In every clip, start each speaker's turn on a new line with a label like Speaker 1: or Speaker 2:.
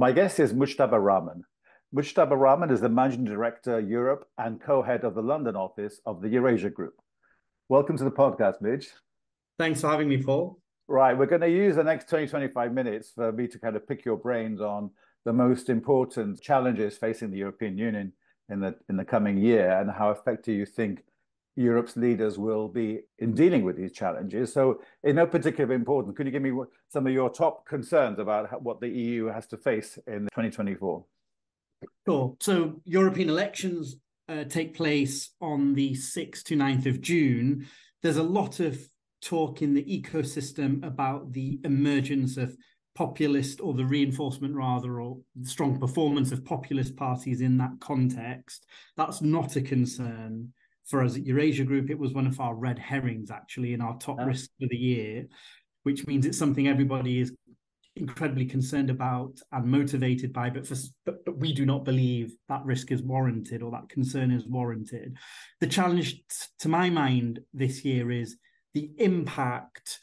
Speaker 1: My guest is Mujtaba Rahman. Mujtaba Rahman is the Managing Director, Europe, and co-head of the London office of the Eurasia Group. Welcome to the podcast, Midge.
Speaker 2: Thanks for having me, Paul.
Speaker 1: Right, we're going to use the next 20, 25 minutes for me to kind of pick your brains on the most important challenges facing the European Union in the in the coming year and how effective you think Europe's leaders will be in dealing with these challenges. So, in no particular importance, could you give me some of your top concerns about what the EU has to face in 2024?
Speaker 2: Sure. So, European elections uh, take place on the 6th to 9th of June. There's a lot of talk in the ecosystem about the emergence of populist or the reinforcement rather or strong performance of populist parties in that context that's not a concern for us at Eurasia Group, it was one of our red herrings actually in our top oh. risk for the year, which means it's something everybody is incredibly concerned about and motivated by, but, for, but, but we do not believe that risk is warranted or that concern is warranted. The challenge, t- to my mind, this year is the impact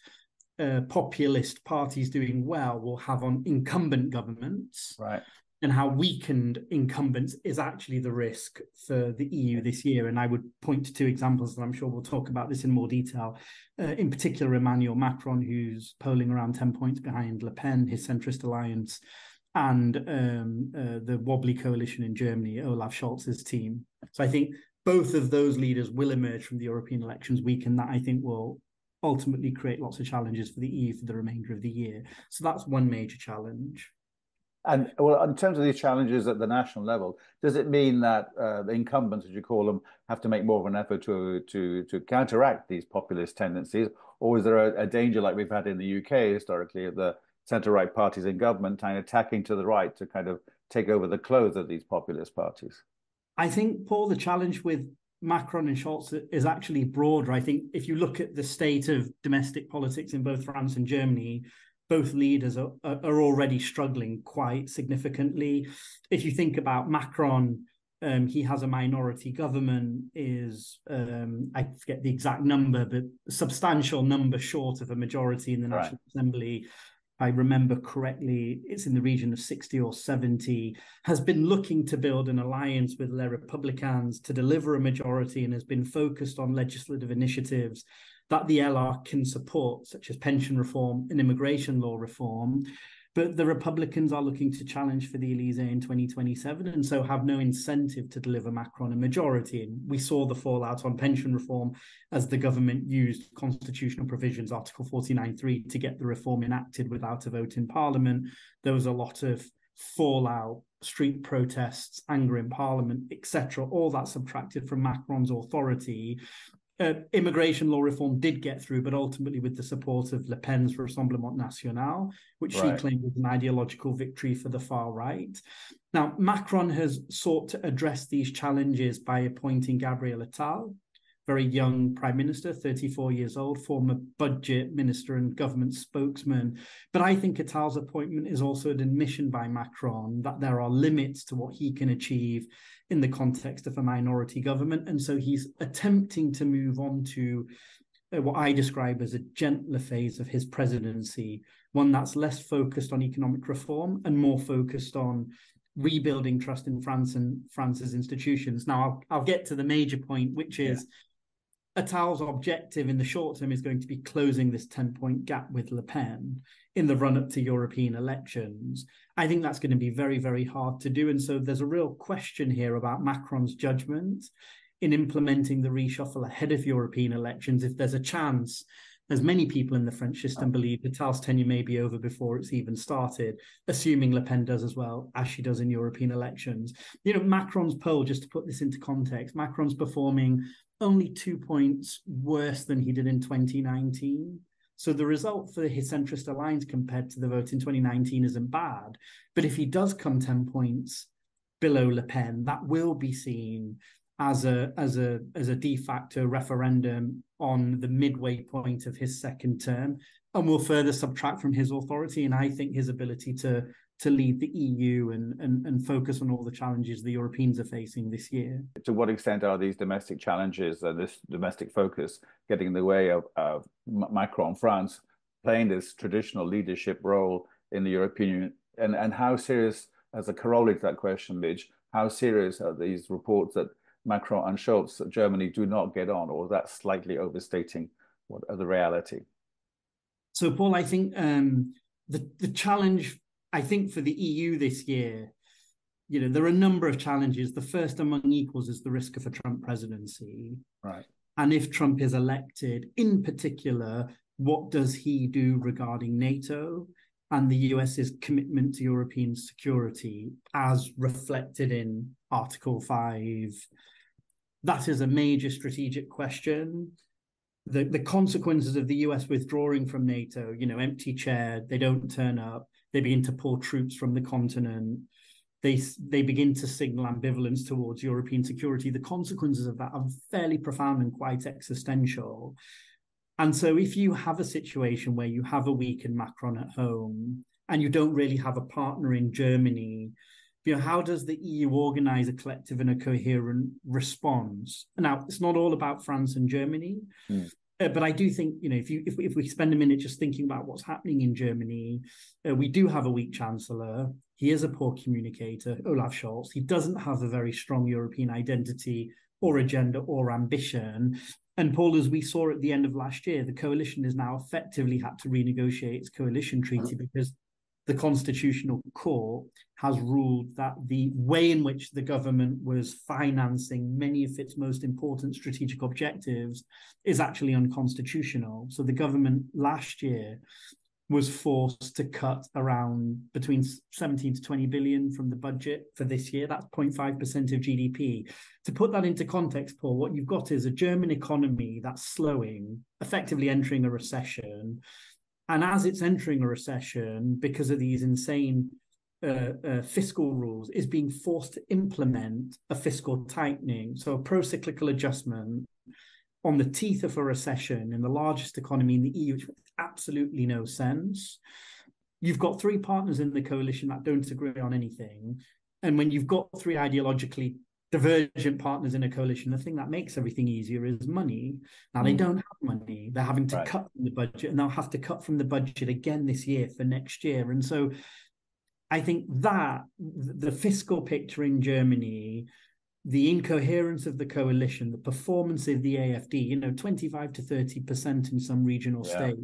Speaker 2: uh, populist parties doing well will have on incumbent governments.
Speaker 1: Right
Speaker 2: and how weakened incumbents is actually the risk for the EU this year. And I would point to two examples, and I'm sure we'll talk about this in more detail. Uh, in particular, Emmanuel Macron, who's polling around 10 points behind Le Pen, his centrist alliance, and um, uh, the wobbly coalition in Germany, Olaf Scholz's team. So I think both of those leaders will emerge from the European elections week, and that I think will ultimately create lots of challenges for the EU for the remainder of the year. So that's one major challenge.
Speaker 1: And well, in terms of these challenges at the national level, does it mean that uh, the incumbents, as you call them, have to make more of an effort to to to counteract these populist tendencies, or is there a, a danger like we've had in the UK historically of the centre-right parties in government kind of attacking to the right to kind of take over the clothes of these populist parties?
Speaker 2: I think, Paul, the challenge with Macron and Scholz is actually broader. I think if you look at the state of domestic politics in both France and Germany, both leaders are, are already struggling quite significantly. If you think about Macron, um, he has a minority government, is um, I forget the exact number, but a substantial number short of a majority in the right. National Assembly. I remember correctly, it's in the region of 60 or 70, has been looking to build an alliance with Les Republicans to deliver a majority and has been focused on legislative initiatives that the LR can support, such as pension reform and immigration law reform. But the Republicans are looking to challenge for the Elysee in 2027 and so have no incentive to deliver Macron a majority. And we saw the fallout on pension reform as the government used constitutional provisions, Article 49.3, to get the reform enacted without a vote in Parliament. There was a lot of fallout, street protests, anger in Parliament, etc. All that subtracted from Macron's authority uh, immigration law reform did get through, but ultimately with the support of Le Pen's Rassemblement National, which right. she claimed was an ideological victory for the far right. Now, Macron has sought to address these challenges by appointing Gabriel Attal, very young prime minister, 34 years old, former budget minister and government spokesman. But I think Attal's appointment is also an admission by Macron that there are limits to what he can achieve in the context of a minority government. And so he's attempting to move on to uh, what I describe as a gentler phase of his presidency, one that's less focused on economic reform and more focused on rebuilding trust in France and France's institutions. Now, I'll, I'll get to the major point, which is yeah. Attal's objective in the short term is going to be closing this 10 point gap with Le Pen in the run up to European elections. I think that's going to be very, very hard to do. And so there's a real question here about Macron's judgment in implementing the reshuffle ahead of European elections. If there's a chance, as many people in the French system believe, Attal's tenure may be over before it's even started, assuming Le Pen does as well as she does in European elections. You know, Macron's poll, just to put this into context, Macron's performing only two points worse than he did in 2019. So the result for his centrist alliance compared to the vote in 2019 isn't bad. But if he does come 10 points below Le Pen, that will be seen as a as a as a de facto referendum on the midway point of his second term and will further subtract from his authority and I think his ability to to lead the EU and, and, and focus on all the challenges the Europeans are facing this year.
Speaker 1: To what extent are these domestic challenges and this domestic focus getting in the way of, of Macron, France, playing this traditional leadership role in the European and, and how serious, as a corollary to that question, Midge, how serious are these reports that Macron and Scholz, Germany, do not get on, or is that slightly overstating what are the reality?
Speaker 2: So, Paul, I think um, the the challenge, I think, for the EU this year, you know, there are a number of challenges. The first among equals is the risk of a Trump presidency.
Speaker 1: Right.
Speaker 2: And if Trump is elected, in particular, what does he do regarding NATO and the US's commitment to European security as reflected in Article 5? That is a major strategic question. The, the consequences of the US withdrawing from NATO, you know, empty chair, they don't turn up, they begin to pull troops from the continent they they begin to signal ambivalence towards European security. The consequences of that are fairly profound and quite existential. And so, if you have a situation where you have a weakened Macron at home and you don't really have a partner in Germany, you know, how does the EU organize a collective and a coherent response? Now, it's not all about France and Germany. Mm. Uh, but I do think you know if you if, if we spend a minute just thinking about what's happening in Germany, uh, we do have a weak chancellor. He is a poor communicator, Olaf Scholz. He doesn't have a very strong European identity or agenda or ambition. And Paul, as we saw at the end of last year, the coalition has now effectively had to renegotiate its coalition treaty because the Constitutional Court has ruled that the way in which the government was financing many of its most important strategic objectives is actually unconstitutional. So the government last year was forced to cut around between 17 to 20 billion from the budget for this year. That's 0.5% of GDP. To put that into context, Paul, what you've got is a German economy that's slowing, effectively entering a recession. And as it's entering a recession, because of these insane uh, uh, fiscal rules, is being forced to implement a fiscal tightening, so a pro cyclical adjustment on the teeth of a recession in the largest economy in the EU, which makes absolutely no sense. You've got three partners in the coalition that don't agree on anything. And when you've got three ideologically divergent partners in a coalition, the thing that makes everything easier is money. Now, they mm. don't have money. They're having to right. cut from the budget, and they'll have to cut from the budget again this year for next year. And so I think that the fiscal picture in Germany the incoherence of the coalition, the performance of the AFD, you know, 25 to 30% in some regional yeah. states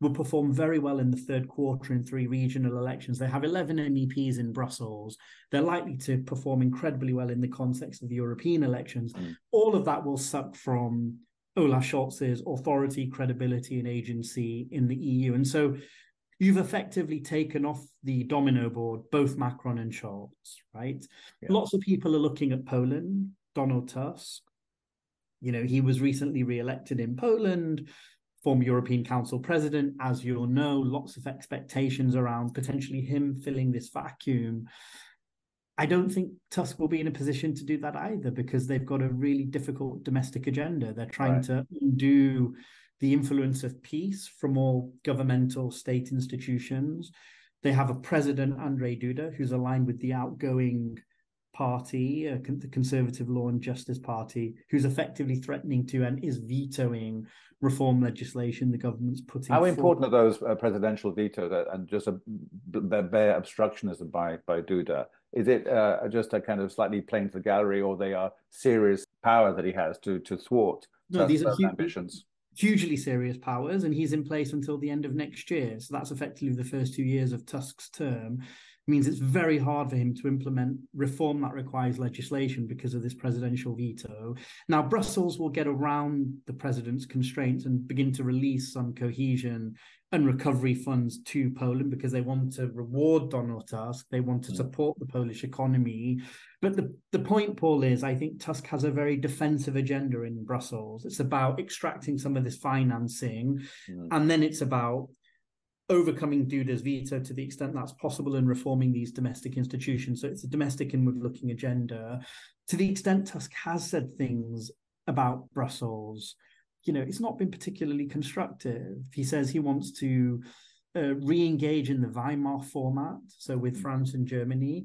Speaker 2: will perform very well in the third quarter in three regional elections. They have 11 MEPs in Brussels. They're likely to perform incredibly well in the context of the European elections. Mm. All of that will suck from Olaf Scholz's authority, credibility, and agency in the EU. And so you've effectively taken off the domino board both Macron and Scholz, right? Yeah. Lots of people are looking at Poland, Donald Tusk. You know, he was recently re-elected in Poland, former European Council president. As you'll know, lots of expectations around potentially him filling this vacuum. I don't think Tusk will be in a position to do that either because they've got a really difficult domestic agenda. They're trying right. to undo the influence of PiS from all governmental state institutions. They have a president, Andrzej Duda, who's aligned with the outgoing party, uh, the Conservative Law and Justice Party, who's effectively threatening to and is vetoing reform legislation the government's putting.
Speaker 1: How forward. important are those uh, presidential vetoes uh, and just a bare obstructionism by by Duda? Is it uh, just a kind of slightly playing to the gallery, or they are serious power that he has to to thwart no, these are huge, ambitions?
Speaker 2: hugely serious powers, and he's in place until the end of next year. So that's effectively the first two years of Tusk's term. Means it's very hard for him to implement reform that requires legislation because of this presidential veto. Now, Brussels will get around the president's constraints and begin to release some cohesion and recovery funds to Poland because they want to reward Donald Tusk. They want to support the Polish economy. But the, the point, Paul, is I think Tusk has a very defensive agenda in Brussels. It's about extracting some of this financing, mm. and then it's about overcoming Duda's veto to the extent that's possible and reforming these domestic institutions. So it's a domestic inward looking agenda. To the extent Tusk has said things about Brussels, you know, it's not been particularly constructive. He says he wants to uh, re-engage in the Weimar format, so with mm. France and Germany.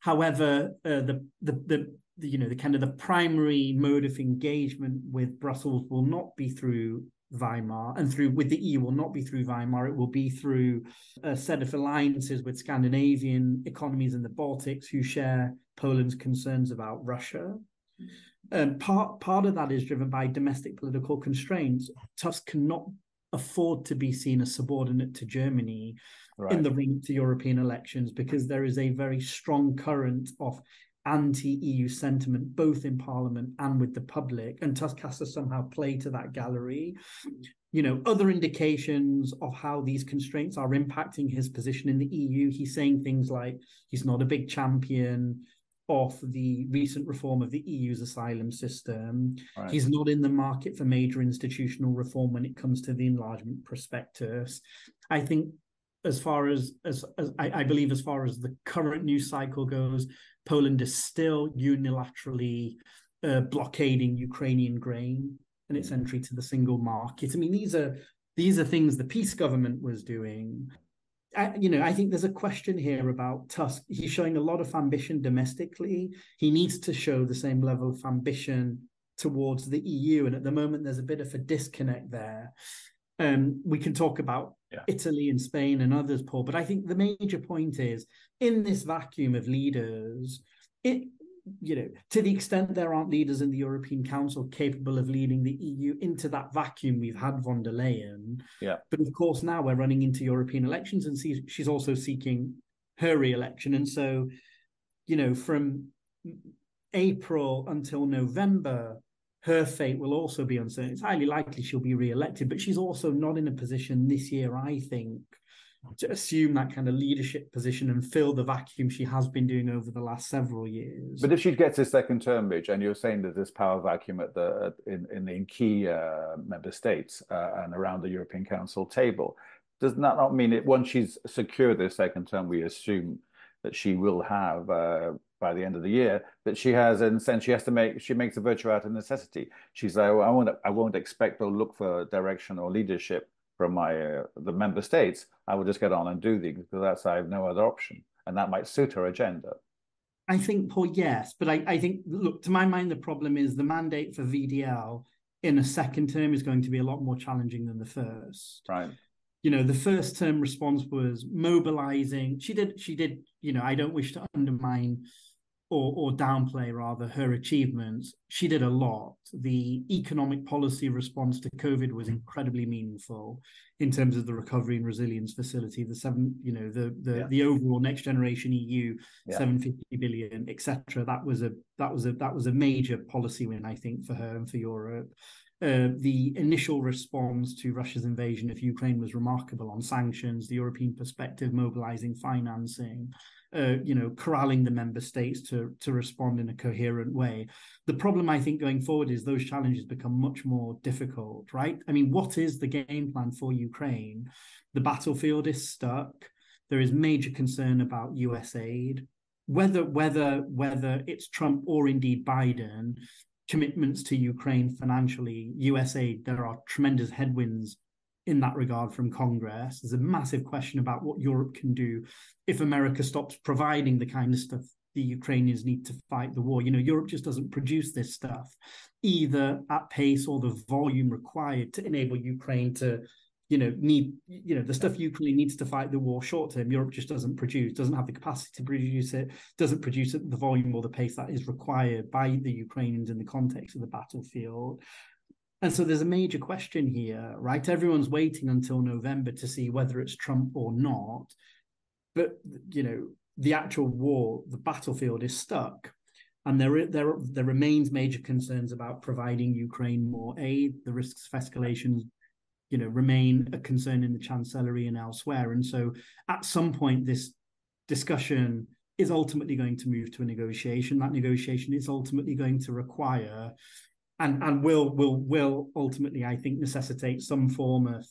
Speaker 2: However, uh, the, the, the the you know the kind of the primary mode of engagement with Brussels will not be through Weimar and through with the EU will not be through Weimar. It will be through a set of alliances with Scandinavian economies in the Baltics who share Poland's concerns about Russia. And part part of that is driven by domestic political constraints. Tusk cannot afford to be seen as subordinate to Germany right. in the run to European elections because there is a very strong current of anti-EU sentiment both in Parliament and with the public, and Tusk has to somehow play to that gallery. You know, other indications of how these constraints are impacting his position in the EU. He's saying things like he's not a big champion of the recent reform of the EU's asylum system. Right. He's not in the market for major institutional reform when it comes to the enlargement prospectus. I think as far as as, as I, I, believe as far as the current news cycle goes, Poland is still unilaterally uh, blockading Ukrainian grain and its entry to the single market. I mean, these are these are things the PiS government was doing. I, you know, I think there's a question here about Tusk. He's showing a lot of ambition domestically. He needs to show the same level of ambition towards the EU, and at the moment, there's a bit of a disconnect there. Um, we can talk about yeah. Italy and Spain and others, Paul, but I think the major point is in this vacuum of leaders, it you know, to the extent there aren't leaders in the European Council capable of leading the EU into that vacuum, we've had von der Leyen.
Speaker 1: Yeah.
Speaker 2: But of course, now we're running into European elections, and she's also seeking her re-election, and so, you know, from April until November, her fate will also be uncertain. It's highly likely she'll be re-elected, but she's also not in a position this year, I think, to assume that kind of leadership position and fill the vacuum she has been doing over the last several years.
Speaker 1: But if she gets a second term, Mitch, and you're saying that there's power vacuum at the in in, in key uh, member states uh, and around the European Council table, does that not mean that once she's secured this second term, we assume that she will have uh, by the end of the year that she has in a sense she has to make she makes a virtue out of necessity. She's like well, i won't i won't expect or look for direction or leadership from my uh, the member states. I will just get on and do these because that's i have no other option. And that might suit her agenda.
Speaker 2: I think paul yes but I, I think look to my mind the problem is the mandate for vdl in a second term is going to be a lot more challenging than the first.
Speaker 1: Right
Speaker 2: you know the first term response was mobilizing she did she did you know i don't wish to undermine or, or downplay rather her achievements, she did a lot. The economic policy response to COVID was incredibly meaningful in terms of the recovery and resilience facility, the seven, you know, the the yeah. the overall next generation EU, yeah. 750 billion, etc. That was a that was a that was a major policy win, I think, for her and for Europe. Uh, the initial response to Russia's invasion of Ukraine was remarkable on sanctions, the European perspective, mobilizing financing, uh, you know, corralling the member states to to respond in a coherent way. The problem, I think, going forward is those challenges become much more difficult, right? I mean, what is the game plan for Ukraine? The battlefield is stuck. There is major concern about U.S. aid, whether whether whether it's Trump or indeed Biden. Commitments to Ukraine financially, U.S. aid. There are tremendous headwinds in that regard from Congress. There's a massive question about what Europe can do if America stops providing the kind of stuff the Ukrainians need to fight the war. You know, Europe just doesn't produce this stuff either at pace or the volume required to enable Ukraine to, you know, need, you know, the stuff Ukraine needs to fight the war short term. Europe just doesn't produce, doesn't have the capacity to produce it, doesn't produce the volume or the pace that is required by the Ukrainians in the context of the battlefield. And so there's a major question here, right? Everyone's waiting until November to see whether it's Trump or not. But, you know, the actual war, the battlefield is stuck. And there, there, there remains major concerns about providing Ukraine more aid. The risks of escalation, you know, remain a concern in the chancellery and elsewhere. And so at some point, this discussion is ultimately going to move to a negotiation. That negotiation is ultimately going to require and and will will will ultimately, I think, necessitate some form of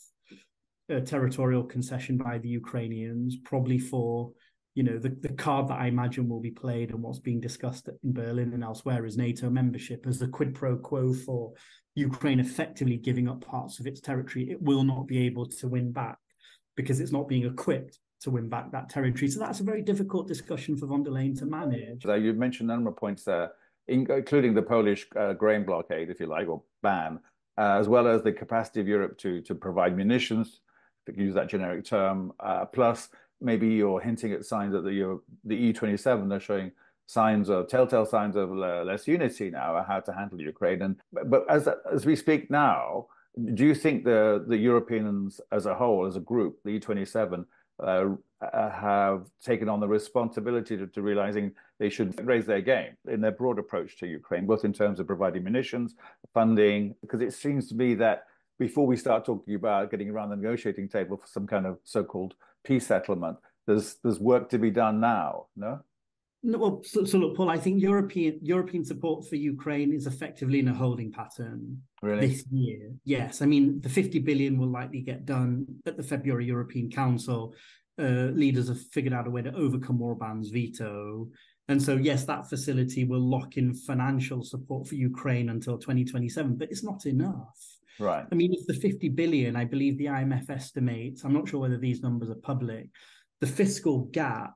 Speaker 2: uh, territorial concession by the Ukrainians, probably for you know the, the card that I imagine will be played and what's being discussed in Berlin and elsewhere is NATO membership as the quid pro quo for Ukraine effectively giving up parts of its territory. It will not be able to win back because it's not being equipped to win back that territory. So that's a very difficult discussion for von der Leyen to manage.
Speaker 1: So you mentioned a number of points there including the Polish uh, grain blockade, if you like, or ban, uh, as well as the capacity of Europe to to provide munitions, to use that generic term, uh, plus maybe you're hinting at signs that the the EU27 are showing signs of telltale signs of less unity now, how to handle Ukraine. And but as as we speak now, do you think the the Europeans as a whole, as a group, the E27, uh, have taken on the responsibility to, to, realizing they should raise their game in their broad approach to Ukraine, both in terms of providing munitions, funding, because it seems to be that before we start talking about getting around the negotiating table for some kind of so-called peace settlement, there's there's work to be done now. No.
Speaker 2: No, well, so, so, look, Paul. I think European European support for Ukraine is effectively in a holding pattern
Speaker 1: really?
Speaker 2: this year. Yes, I mean the 50 billion will likely get done at the February European Council. Uh, leaders have figured out a way to overcome Orban's veto, and so yes, that facility will lock in financial support for Ukraine until 2027. But it's not enough.
Speaker 1: Right.
Speaker 2: I mean, if the 50 billion, I believe the IMF estimates. I'm not sure whether these numbers are public. The fiscal gap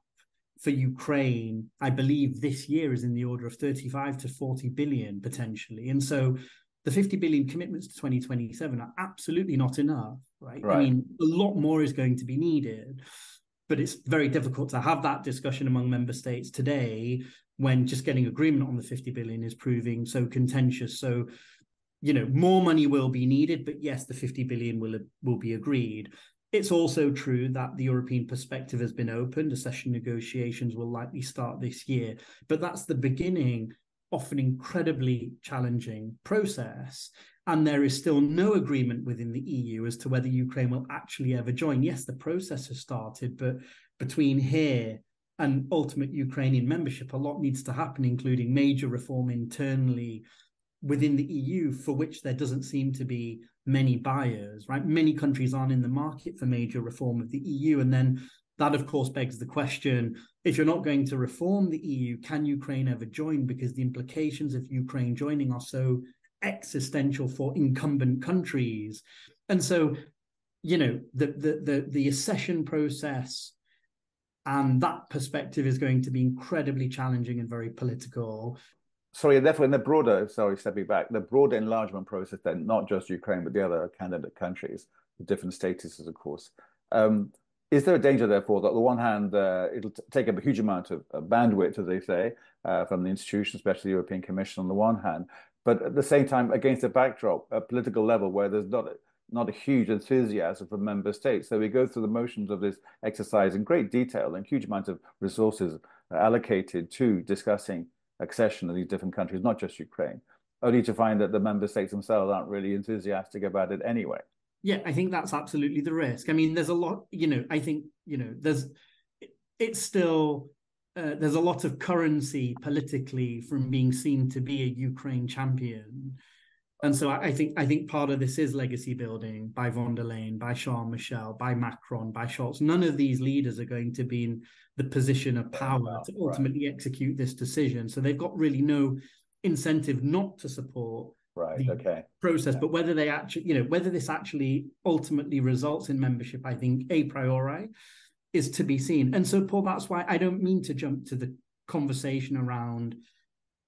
Speaker 2: for Ukraine, I believe this year is in the order of 35 to 40 billion potentially. And so the 50 billion commitments to 2027 are absolutely not enough, right?
Speaker 1: right?
Speaker 2: I mean, a lot more is going to be needed, but it's very difficult to have that discussion among member states today when just getting agreement on the 50 billion is proving so contentious. So, you know, more money will be needed, but yes, the 50 billion will will be agreed. It's also true that the European perspective has been opened. Accession negotiations will likely start this year, but that's the beginning of an incredibly challenging process. And there is still no agreement within the EU as to whether Ukraine will actually ever join. Yes, the process has started, but between here and ultimate Ukrainian membership, a lot needs to happen, including major reform internally within the EU, for which there doesn't seem to be many buyers, right? Many countries aren't in the market for major reform of the EU. And then that, of course, begs the question if you're not going to reform the EU, can Ukraine ever join? Because the implications of Ukraine joining are so existential for incumbent countries. And so, you know, the the the, the accession process and that perspective is going to be incredibly challenging and very political
Speaker 1: sorry, therefore, in the broader, sorry, stepping back, the broader enlargement process, then not just Ukraine, but the other candidate countries with different statuses, of course. Um, is there a danger, therefore, that on the one hand, uh, it'll take up a huge amount of bandwidth, as they say, uh, from the institutions, especially the European Commission on the one hand, but at the same time, against a backdrop, a political level where there's not not a huge enthusiasm from member states. So we go through the motions of this exercise in great detail and huge amounts of resources allocated to discussing accession of these different countries, not just Ukraine, only to find that the member states themselves aren't really enthusiastic about it anyway.
Speaker 2: Yeah, I think that's absolutely the risk. I mean, there's a lot, you know, I think, you know, there's, it's still, uh, there's a lot of currency politically from being seen to be a Ukraine champion. And so I, I think I think part of this is legacy building by von der Leyen, by Charles Michel, by Macron, by Scholz. None of these leaders are going to be in the position of power to ultimately right. execute this decision. So they've got really no incentive not to support
Speaker 1: right the okay
Speaker 2: process
Speaker 1: yeah.
Speaker 2: but whether they actually you know whether this actually ultimately results in membership i think a priori is to be seen and so paul that's why i don't mean to jump to the conversation around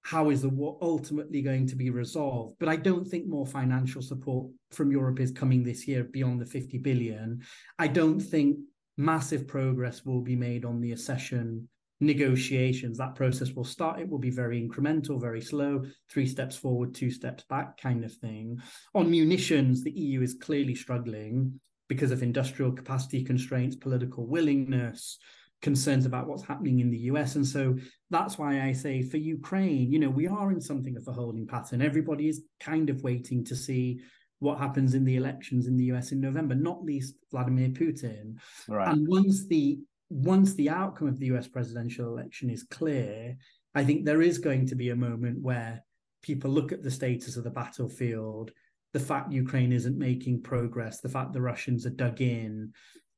Speaker 2: how is the war ultimately going to be resolved but i don't think more financial support from europe is coming this year beyond the 50 billion i don't think massive progress will be made on the accession negotiations. That process will start. It will be very incremental, very slow, three steps forward, two steps back kind of thing. On munitions, the EU is clearly struggling because of industrial capacity constraints, political willingness, concerns about what's happening in the US. And so that's why I say for Ukraine, you know, we are in something of a holding pattern. Everybody is kind of waiting to see what happens in the elections in the US in November, not least Vladimir Putin.
Speaker 1: Right.
Speaker 2: And once the once the outcome of the US presidential election is clear, I think there is going to be a moment where people look at the status of the battlefield, the fact Ukraine isn't making progress, the fact the Russians are dug in,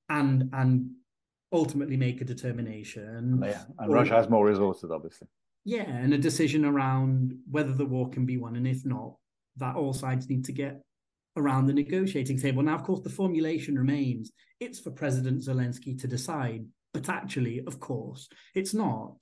Speaker 2: and and ultimately make a determination.
Speaker 1: Yeah, and or, Russia has more resources, obviously.
Speaker 2: Yeah, and a decision around whether the war can be won, and if not, that all sides need to get around the negotiating table. Now, of course, the formulation remains it's for President Zelensky to decide, but actually, of course, it's not.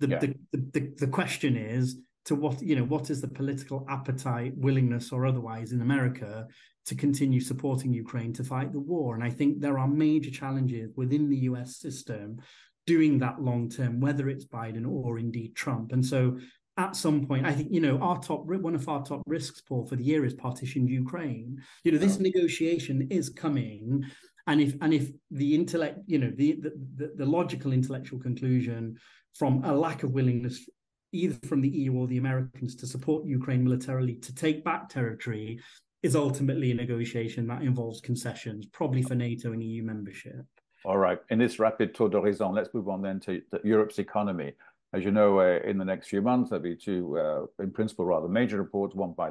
Speaker 2: The, yeah. the, the, the question is to what you know what is the political appetite willingness or otherwise in america to continue supporting ukraine to fight the war. And i think there are major challenges within the us system doing that long term whether it's biden or indeed trump. And so at some point i think you know our top one of our top risks paul for the year is partitioned ukraine. You know this negotiation is coming. And if and if the intellect you know the, the the logical intellectual conclusion from a lack of willingness either from the EU or the Americans to support Ukraine militarily to take back territory is ultimately a negotiation that involves concessions, probably for NATO and EU membership.
Speaker 1: All right. In this rapid tour d'horizon, let's move on then to Europe's economy. As you know, uh, in the next few months, there'll be two, uh, in principle, rather major reports, one by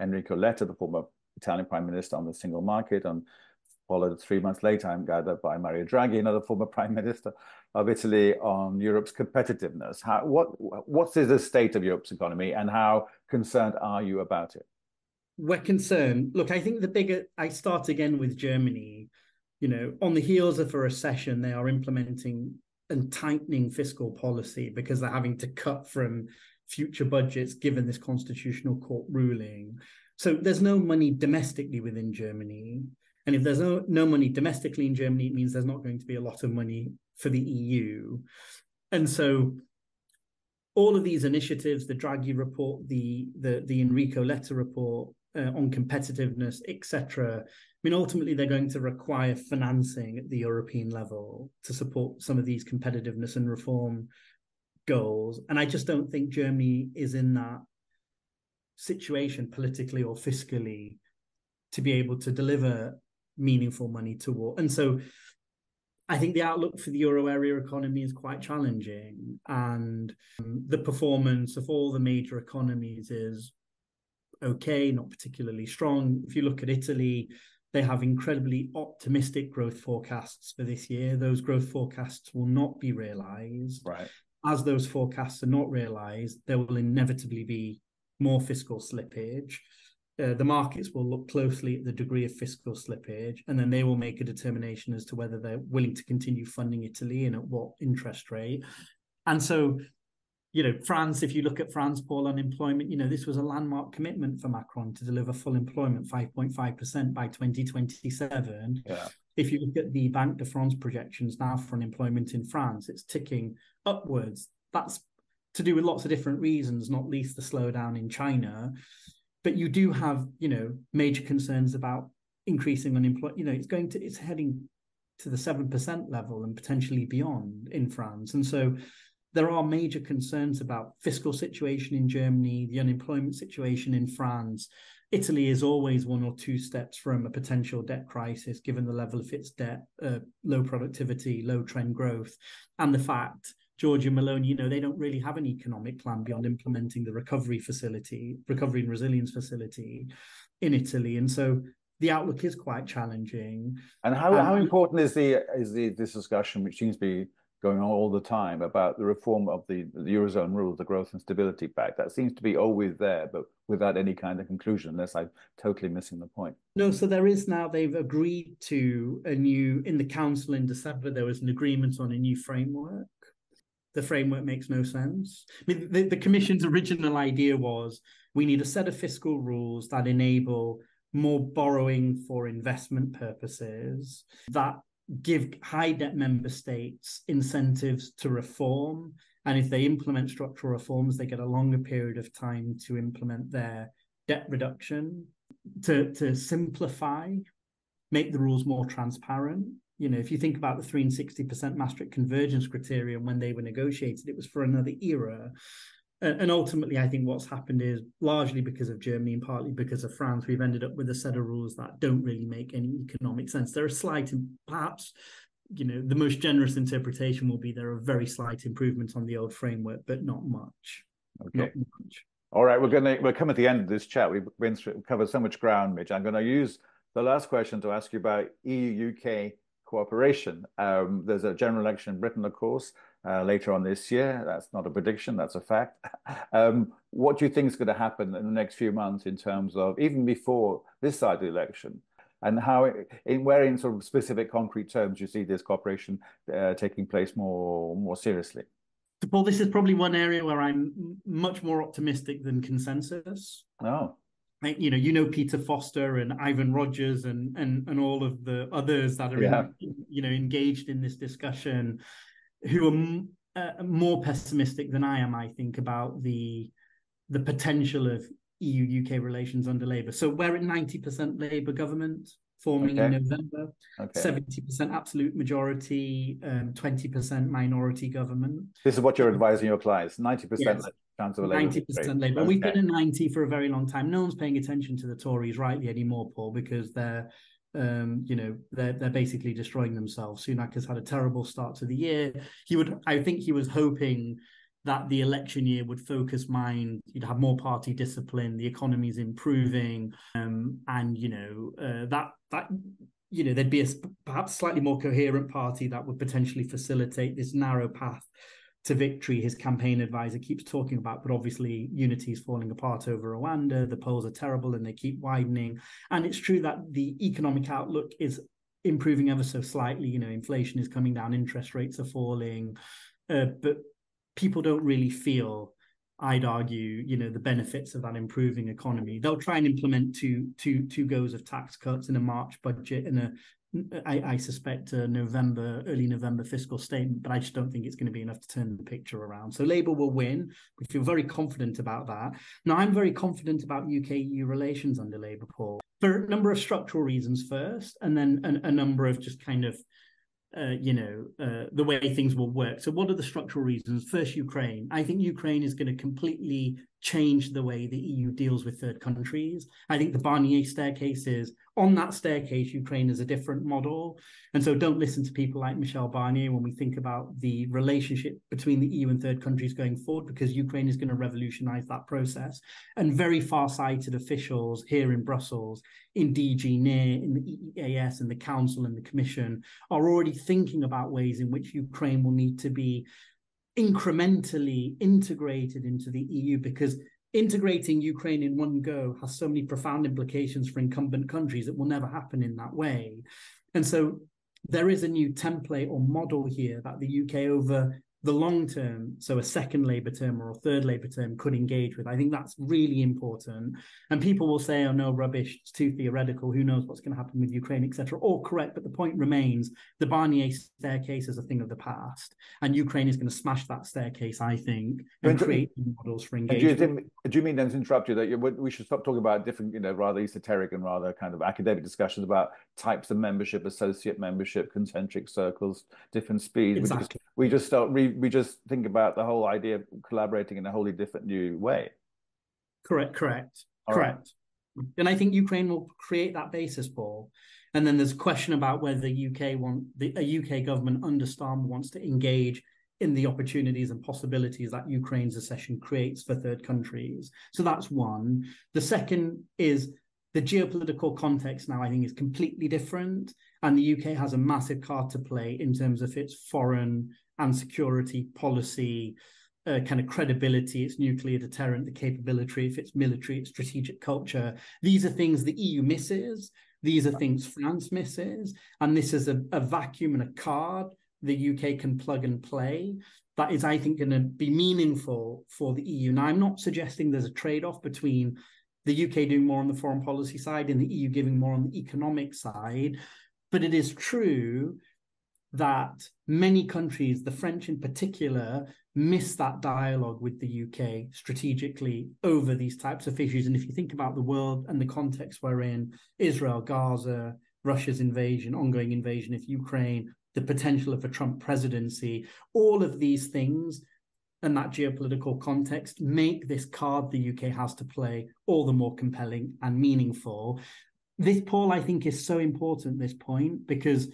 Speaker 1: Enrico Letta, the former Italian Prime Minister on the single market, and followed three months later, I'm gathered, by Mario Draghi, another former Prime Minister of Italy, on Europe's competitiveness. How, what, what's the state of Europe's economy and how concerned are you about it?
Speaker 2: We're concerned. Look, I think the bigger, I start again with Germany. You know, on the heels of a recession, they are implementing and tightening fiscal policy because they're having to cut from future budgets given this constitutional court ruling. So there's no money domestically within Germany. And if there's no, no money domestically in Germany, it means there's not going to be a lot of money for the EU. And so all of these initiatives, the Draghi report, the the, the Enrico Letta report uh, on competitiveness, etc. I mean, ultimately, they're going to require financing at the European level to support some of these competitiveness and reform goals. And I just don't think Germany is in that situation politically or fiscally to be able to deliver meaningful money to war. And so I think the outlook for the euro area economy is quite challenging. And um, the performance of all the major economies is okay, not particularly strong. If you look at Italy, they have incredibly optimistic growth forecasts for this year. Those growth forecasts will not be realized.
Speaker 1: Right.
Speaker 2: As those forecasts are not realized, there will inevitably be more fiscal slippage uh, the markets will look closely at the degree of fiscal slippage, and then they will make a determination as to whether they're willing to continue funding Italy and at what interest rate. And so, you know, France, if you look at France, Paul, unemployment, you know, this was a landmark commitment for Macron to deliver full employment, 5.5% by 2027.
Speaker 1: Yeah.
Speaker 2: If you look at the Banque de France projections now for unemployment in France, it's ticking upwards. That's to do with lots of different reasons, not least the slowdown in China but you do have you know major concerns about increasing unemployment you know it's going to it's heading to the 7% level and potentially beyond in France and so there are major concerns about fiscal situation in Germany the unemployment situation in France Italy is always one or two steps from a potential debt crisis given the level of its debt uh, low productivity low trend growth and the fact Giorgia Meloni, you know, they don't really have an economic plan beyond implementing the recovery facility, recovery and resilience facility in Italy. And so the outlook is quite challenging.
Speaker 1: And how, um, how important is the is the this discussion, which seems to be going on all the time, about the reform of the, the Eurozone rules, the Growth and Stability Pact? That seems to be always there, but without any kind of conclusion, unless I'm totally missing the point.
Speaker 2: No, so there is now, they've agreed to a new, in the Council in December, there was an agreement on a new framework the framework makes no sense. I mean, the, the Commission's original idea was we need a set of fiscal rules that enable more borrowing for investment purposes that give high debt member states incentives to reform. And if they implement structural reforms, they get a longer period of time to implement their debt reduction, to, to simplify, make the rules more transparent you know, if you think about the 3 and 60% Maastricht convergence criterion when they were negotiated, it was for another era. And ultimately, I think what's happened is largely because of Germany and partly because of France, we've ended up with a set of rules that don't really make any economic sense. There are slight, perhaps, you know, the most generous interpretation will be there are very slight improvements on the old framework, but not much.
Speaker 1: Okay. Not much. All right, we're going to we're come at the end of this chat. We've been through, covered so much ground, Mitch. I'm going to use the last question to ask you about EU UK cooperation. Um, there's a general election in Britain, of course, uh, later on this year. That's not a prediction, that's a fact. um, what do you think is going to happen in the next few months in terms of, even before this side of the election, and how, in where in sort of specific concrete terms you see this cooperation uh, taking place more, more seriously?
Speaker 2: Paul, this is probably one area where I'm much more optimistic than consensus.
Speaker 1: Oh.
Speaker 2: you know, you know Peter Foster and Ivan Rogers and and and all of the others that are yeah. in, you know engaged in this discussion, who are uh, more pessimistic than I am. I think about the the potential of EU UK relations under Labour. So we're at ninety percent Labour government forming okay. in November. okay. Seventy percent absolute majority, um, twenty percent minority government.
Speaker 1: This is what you're advising your clients: ninety percent chance of a Labour.
Speaker 2: Ninety percent Labour. Okay. We've been in ninety for a very long time. No one's paying attention to the Tories rightly anymore, Paul, because they're. Um, you know, they're they're basically destroying themselves. Sunak has had a terrible start to the year. He would, I think, he was hoping that the election year would focus mind you'd have more party discipline the economy is improving um, and you know uh, that that you know there'd be a perhaps slightly more coherent party that would potentially facilitate this narrow path to victory his campaign advisor keeps talking about but obviously unity is falling apart over rwanda. The polls are terrible and they keep widening. And it's true that the economic outlook is improving ever so slightly. You know inflation is coming down interest rates are falling. Uh, but people don't really feel I'd argue, you know, the benefits of that improving economy. They'll try and implement two, two, two goes of tax cuts in a March budget in a, I, I suspect, a November, early November fiscal statement, but I just don't think it's going to be enough to turn the picture around. So Labour will win. We feel very confident about that. Now, I'm very confident about UK EU relations under Labour, Paul, for a number of structural reasons first, and then a, a number of just kind of uh, you know, uh, the way things will work. So, what are the structural reasons? First, Ukraine. I think Ukraine is going to completely change the way the EU deals with third countries. I think the Barnier staircase is on that staircase, Ukraine is a different model. And so don't listen to people like Michel Barnier when we think about the relationship between the EU and third countries going forward, because Ukraine is going to revolutionize that process. And very far sighted officials here in Brussels, in DG NEAR, in the EEAS, and the Council and the Commission are already thinking about ways in which Ukraine will need to be incrementally integrated into the EU because integrating Ukraine in one go has so many profound implications for incumbent countries. that will never happen in that way. And so there is a new template or model here that the UK over the long term, so a second Labour term or a third Labour term, could engage with. I think that's really important. And people will say, oh, no, rubbish, it's too theoretical. Who knows what's going to happen with Ukraine, etc. All correct. But the point remains the Barnier staircase is a thing of the past. And Ukraine is going to smash that staircase, I think, and create models for engagement.
Speaker 1: Do you, do you mean then to interrupt you that you, we should stop talking about different, you know, rather esoteric and rather kind of academic discussions about types of membership, associate membership, concentric circles, different speeds? Exactly. We just, we just start re we just think about the whole idea of collaborating in a wholly different new way.
Speaker 2: Correct, correct, All correct. Right. And I think Ukraine will create that basis, Paul. And then there's a question about whether the UK want the UK government under Starmer wants to engage in the opportunities and possibilities that Ukraine's accession creates for third countries. So that's one. The second is the geopolitical context now, I think, is completely different. And the UK has a massive card to play in terms of its foreign and security policy, uh, kind of credibility, its nuclear deterrent, the capability of its military, its strategic culture. These are things the EU misses. These are things France misses. And this is a, a vacuum and a card the UK can plug and play. That is, I think, going to be meaningful for the EU. Now, I'm not suggesting there's a trade off between the UK doing more on the foreign policy side and the EU giving more on the economic side. But it is true that many countries, the French in particular, miss that dialogue with the UK strategically over these types of issues. And if you think about the world and the context we're in, Israel, Gaza, Russia's invasion, ongoing invasion of Ukraine, the potential of a Trump presidency, all of these things and that geopolitical context make this card the UK has to play all the more compelling and meaningful. This, Paul, I think, is so important, this point, because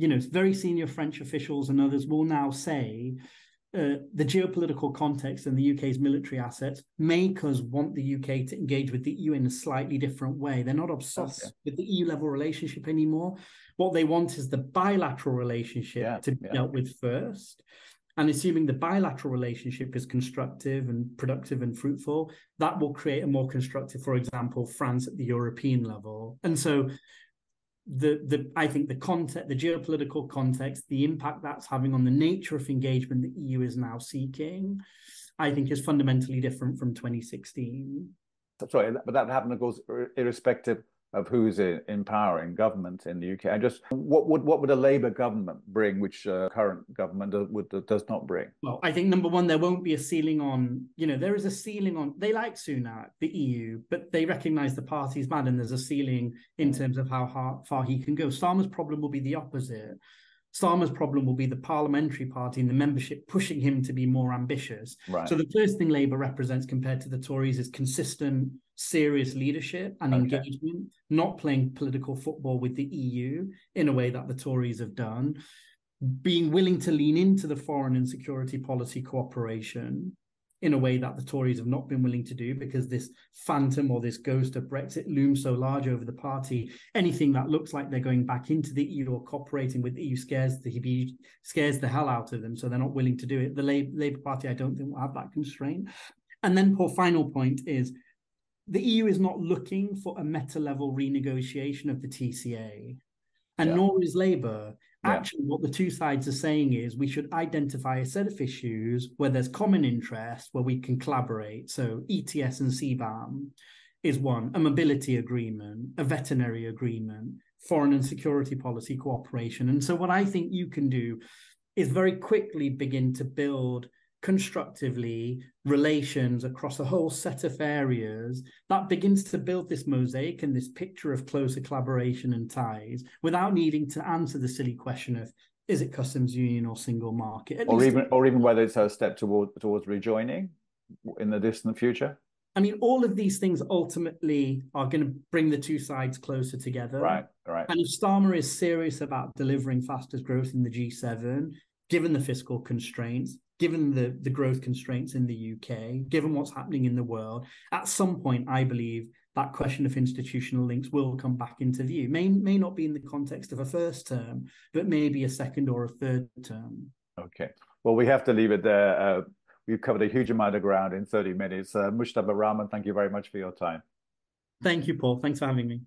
Speaker 2: you know, very senior French officials and others will now say uh, the geopolitical context and the UK's military assets make us want the UK to engage with the EU in a slightly different way. They're not obsessed okay. with the EU level relationship anymore. What they want is the bilateral relationship yeah, to be yeah. dealt with first. And assuming the bilateral relationship is constructive and productive and fruitful, that will create a more constructive, for example, France at the European level. And so the the I think the context, the geopolitical context, the impact that's having on the nature of engagement the EU is now seeking, I think is fundamentally different from 2016.
Speaker 1: Sorry, but that happened, of course, irrespective of who's in, in power in government in the UK. And just what would what would a Labour government bring, which uh, current government would, does not bring?
Speaker 2: Well, I think number one, there won't be a ceiling on. You know, there is a ceiling on. They like Sunak, the EU, but they recognise the party's bad, and there's a ceiling in terms of how far, far he can go. Starmer's problem will be the opposite. Starmer's problem will be the parliamentary party and the membership pushing him to be more ambitious. Right. So the first thing Labour represents compared to the Tories is consistent, serious leadership and okay. engagement, not playing political football with the EU in a way that the Tories have done, being willing to lean into the foreign and security policy cooperation, in a way that the Tories have not been willing to do because this phantom or this ghost of Brexit looms so large over the party. Anything that looks like they're going back into the EU or cooperating with the EU scares the scares the hell out of them, so they're not willing to do it. The Labour Party, I don't think, will have that constraint. And then, for final point is the EU is not looking for a meta level renegotiation of the TCA, and yeah. nor is Labour. Actually, what the two sides are saying is we should identify a set of issues where there's common interest, where we can collaborate. So ETS and CBAM is one, a mobility agreement, a veterinary agreement, foreign and security policy cooperation. And so what I think you can do is very quickly begin to build constructively relations across a whole set of areas that begins to build this mosaic and this picture of closer collaboration and ties without needing to answer the silly question of is it customs union or single market
Speaker 1: At or even or even whether it's a step toward towards rejoining in the distant future
Speaker 2: I mean, all of these things ultimately are going to bring the two sides closer together.
Speaker 1: Right, right.
Speaker 2: And if Starmer is serious about delivering fastest growth in the G7, given the fiscal constraints, given the, the growth constraints in the UK, given what's happening in the world, at some point, I believe that question of institutional links will come back into view. May, may not be in the context of a first term, but maybe a second or a third term.
Speaker 1: Okay. Well, we have to leave it there. Uh, we've covered a huge amount of ground in 30 minutes. Uh, Mujtaba Rahman, thank you very much for your time.
Speaker 2: Thank you, Paul. Thanks for having me.